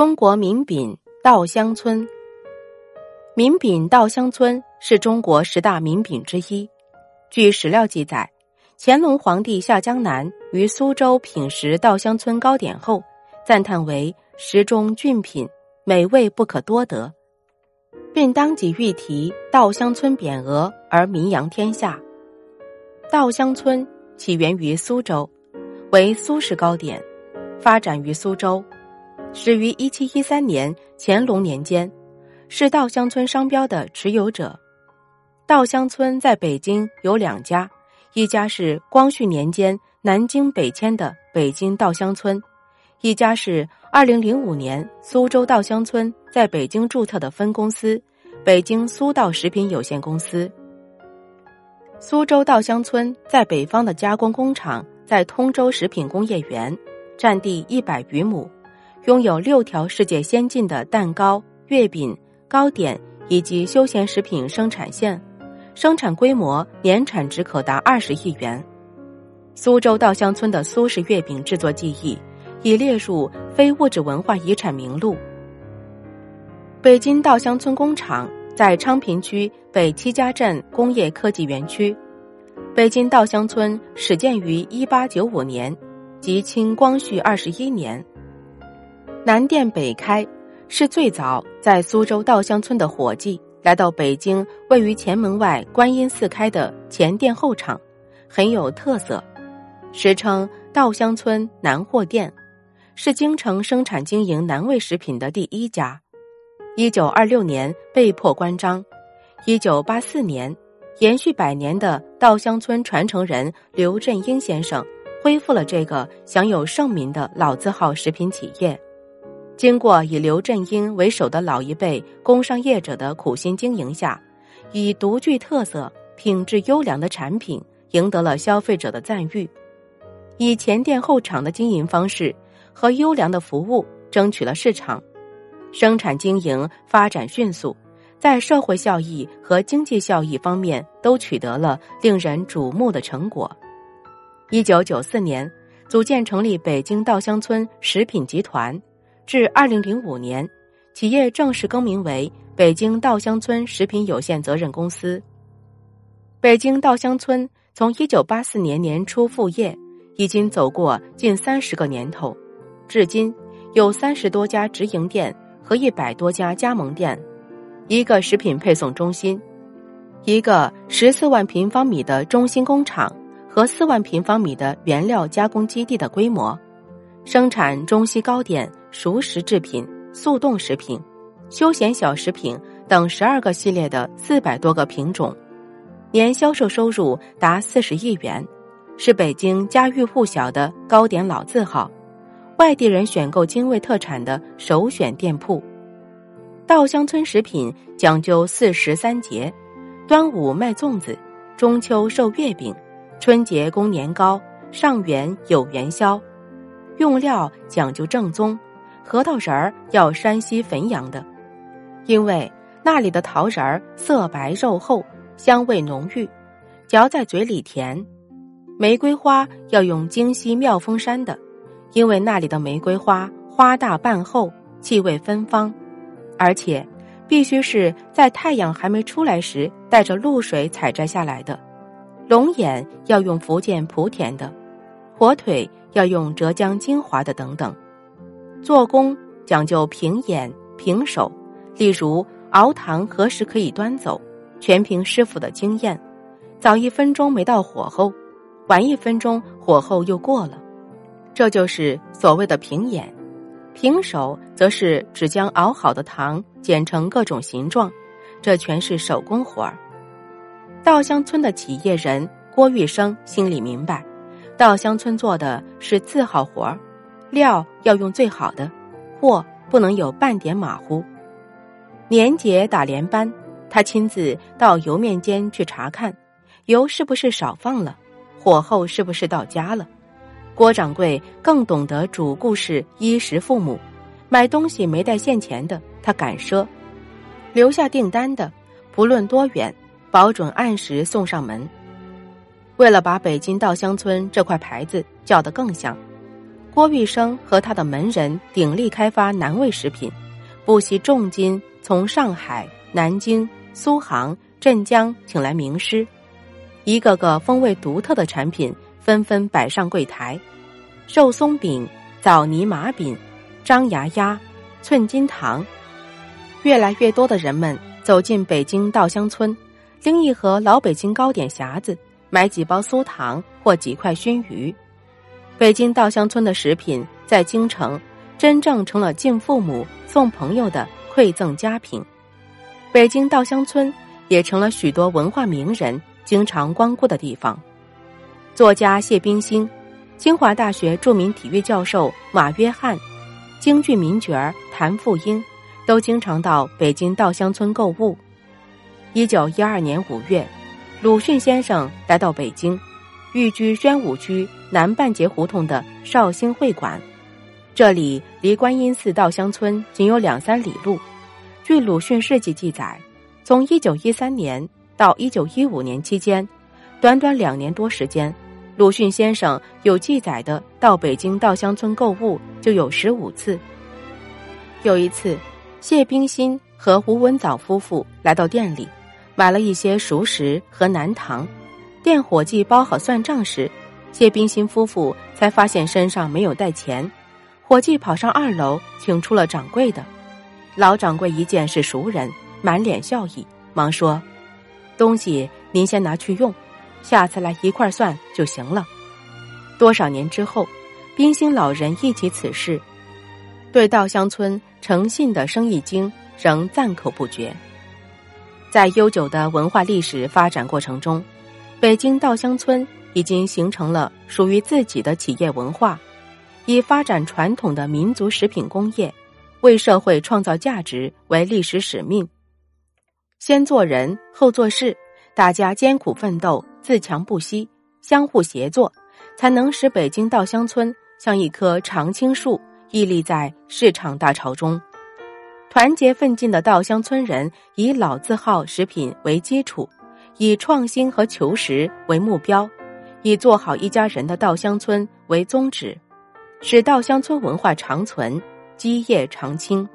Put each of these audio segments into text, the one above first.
中国名饼稻香村，名饼稻香村是中国十大名饼之一。据史料记载，乾隆皇帝下江南于苏州品食稻香村糕点后，赞叹为食中俊品，美味不可多得，并当即御题稻香村匾额而名扬天下。稻香村起源于苏州，为苏式糕点，发展于苏州。始于一七一三年乾隆年间，是稻香村商标的持有者。稻香村在北京有两家，一家是光绪年间南京北迁的北京稻香村，一家是二零零五年苏州稻香村在北京注册的分公司——北京苏稻食品有限公司。苏州稻香村在北方的加工工厂在通州食品工业园，占地一百余亩。拥有六条世界先进的蛋糕、月饼、糕点以及休闲食品生产线，生产规模年产值可达二十亿元。苏州稻香村的苏式月饼制作技艺已列入非物质文化遗产名录。北京稻香村工厂在昌平区北七家镇工业科技园区。北京稻香村始建于一八九五年，即清光绪二十一年。南店北开是最早在苏州稻香村的伙计来到北京位于前门外观音寺开的前店后厂，很有特色，时称稻香村南货店，是京城生产经营南味食品的第一家。一九二六年被迫关张，一九八四年，延续百年的稻香村传承人刘振英先生恢复了这个享有盛名的老字号食品企业。经过以刘振英为首的老一辈工商业者的苦心经营下，以独具特色、品质优良的产品赢得了消费者的赞誉。以前店后厂的经营方式和优良的服务争取了市场，生产经营发展迅速，在社会效益和经济效益方面都取得了令人瞩目的成果。一九九四年，组建成立北京稻香村食品集团。至二零零五年，企业正式更名为北京稻香村食品有限责任公司。北京稻香村从一九八四年年初复业，已经走过近三十个年头，至今有三十多家直营店和一百多家加盟店，一个食品配送中心，一个十四万平方米的中心工厂和四万平方米的原料加工基地的规模，生产中西糕点。熟食制品、速冻食品、休闲小食品等十二个系列的四百多个品种，年销售收入达四十亿元，是北京家喻户晓的糕点老字号，外地人选购精卫特产的首选店铺。稻香村食品讲究四时三节：端午卖粽子，中秋售月饼，春节供年糕，上元有元宵。用料讲究正宗。核桃仁儿要山西汾阳的，因为那里的桃仁儿色白肉厚，香味浓郁，嚼在嘴里甜。玫瑰花要用京西妙峰山的，因为那里的玫瑰花花大瓣厚，气味芬芳，而且必须是在太阳还没出来时带着露水采摘下来的。龙眼要用福建莆田的，火腿要用浙江金华的，等等。做工讲究平眼平手，例如熬糖何时可以端走，全凭师傅的经验。早一分钟没到火候，晚一分钟火候又过了，这就是所谓的平眼。平手则是只将熬好的糖剪成各种形状，这全是手工活儿。稻香村的企业人郭玉生心里明白，稻香村做的是字号活儿。料要用最好的，货不能有半点马虎。年节打连班，他亲自到油面间去查看，油是不是少放了，火候是不是到家了。郭掌柜更懂得主顾是衣食父母，买东西没带现钱的，他敢赊；留下订单的，不论多远，保准按时送上门。为了把北京稻香村这块牌子叫得更响。郭玉生和他的门人鼎力开发南味食品，不惜重金从上海、南京、苏杭、镇江请来名师，一个个风味独特的产品纷纷摆上柜台：肉松饼、枣泥麻饼、张牙鸭、寸金糖。越来越多的人们走进北京稻香村，拎一盒老北京糕点匣子，买几包酥糖或几块熏鱼。北京稻香村的食品在京城真正成了敬父母、送朋友的馈赠佳品。北京稻香村也成了许多文化名人经常光顾的地方。作家谢冰心、清华大学著名体育教授马约翰、京剧名角谭富英。都经常到北京稻香村购物。一九一二年五月，鲁迅先生来到北京，寓居宣武区南半截胡同的绍兴会馆。这里离观音寺稻香村仅有两三里路。据鲁迅事迹记载，从一九一三年到一九一五年期间，短短两年多时间，鲁迅先生有记载的到北京稻香村购物就有十五次。有一次。谢冰心和吴文藻夫妇来到店里，买了一些熟食和南糖。店伙计包好算账时，谢冰心夫妇才发现身上没有带钱。伙计跑上二楼，请出了掌柜的。老掌柜一见是熟人，满脸笑意，忙说：“东西您先拿去用，下次来一块算就行了。”多少年之后，冰心老人忆起此事。对稻香村诚信的生意经仍赞口不绝。在悠久的文化历史发展过程中，北京稻香村已经形成了属于自己的企业文化，以发展传统的民族食品工业，为社会创造价值为历史使命。先做人后做事，大家艰苦奋斗，自强不息，相互协作，才能使北京稻香村像一棵常青树。屹立在市场大潮中，团结奋进的稻香村人以老字号食品为基础，以创新和求实为目标，以做好一家人的稻香村为宗旨，使稻香村文化长存，基业长青。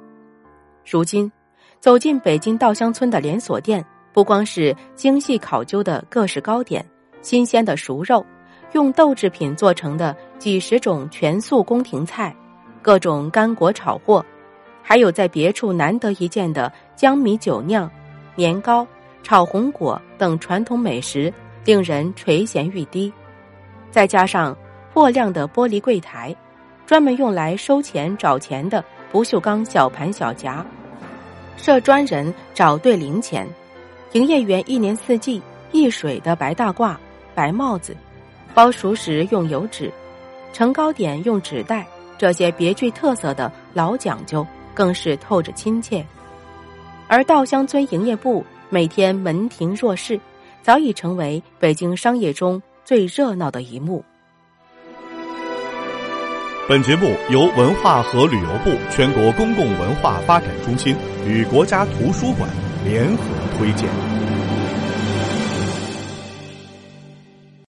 如今，走进北京稻香村的连锁店，不光是精细考究的各式糕点、新鲜的熟肉，用豆制品做成的几十种全素宫廷菜。各种干果炒货，还有在别处难得一见的江米酒酿、年糕、炒红果等传统美食，令人垂涎欲滴。再加上货亮的玻璃柜台，专门用来收钱找钱的不锈钢小盘小夹，设专人找对零钱。营业员一年四季一水的白大褂、白帽子，包熟食用油纸，盛糕点用纸袋。这些别具特色的老讲究，更是透着亲切。而稻香村营业部每天门庭若市，早已成为北京商业中最热闹的一幕。本节目由文化和旅游部全国公共文化发展中心与国家图书馆联合推荐。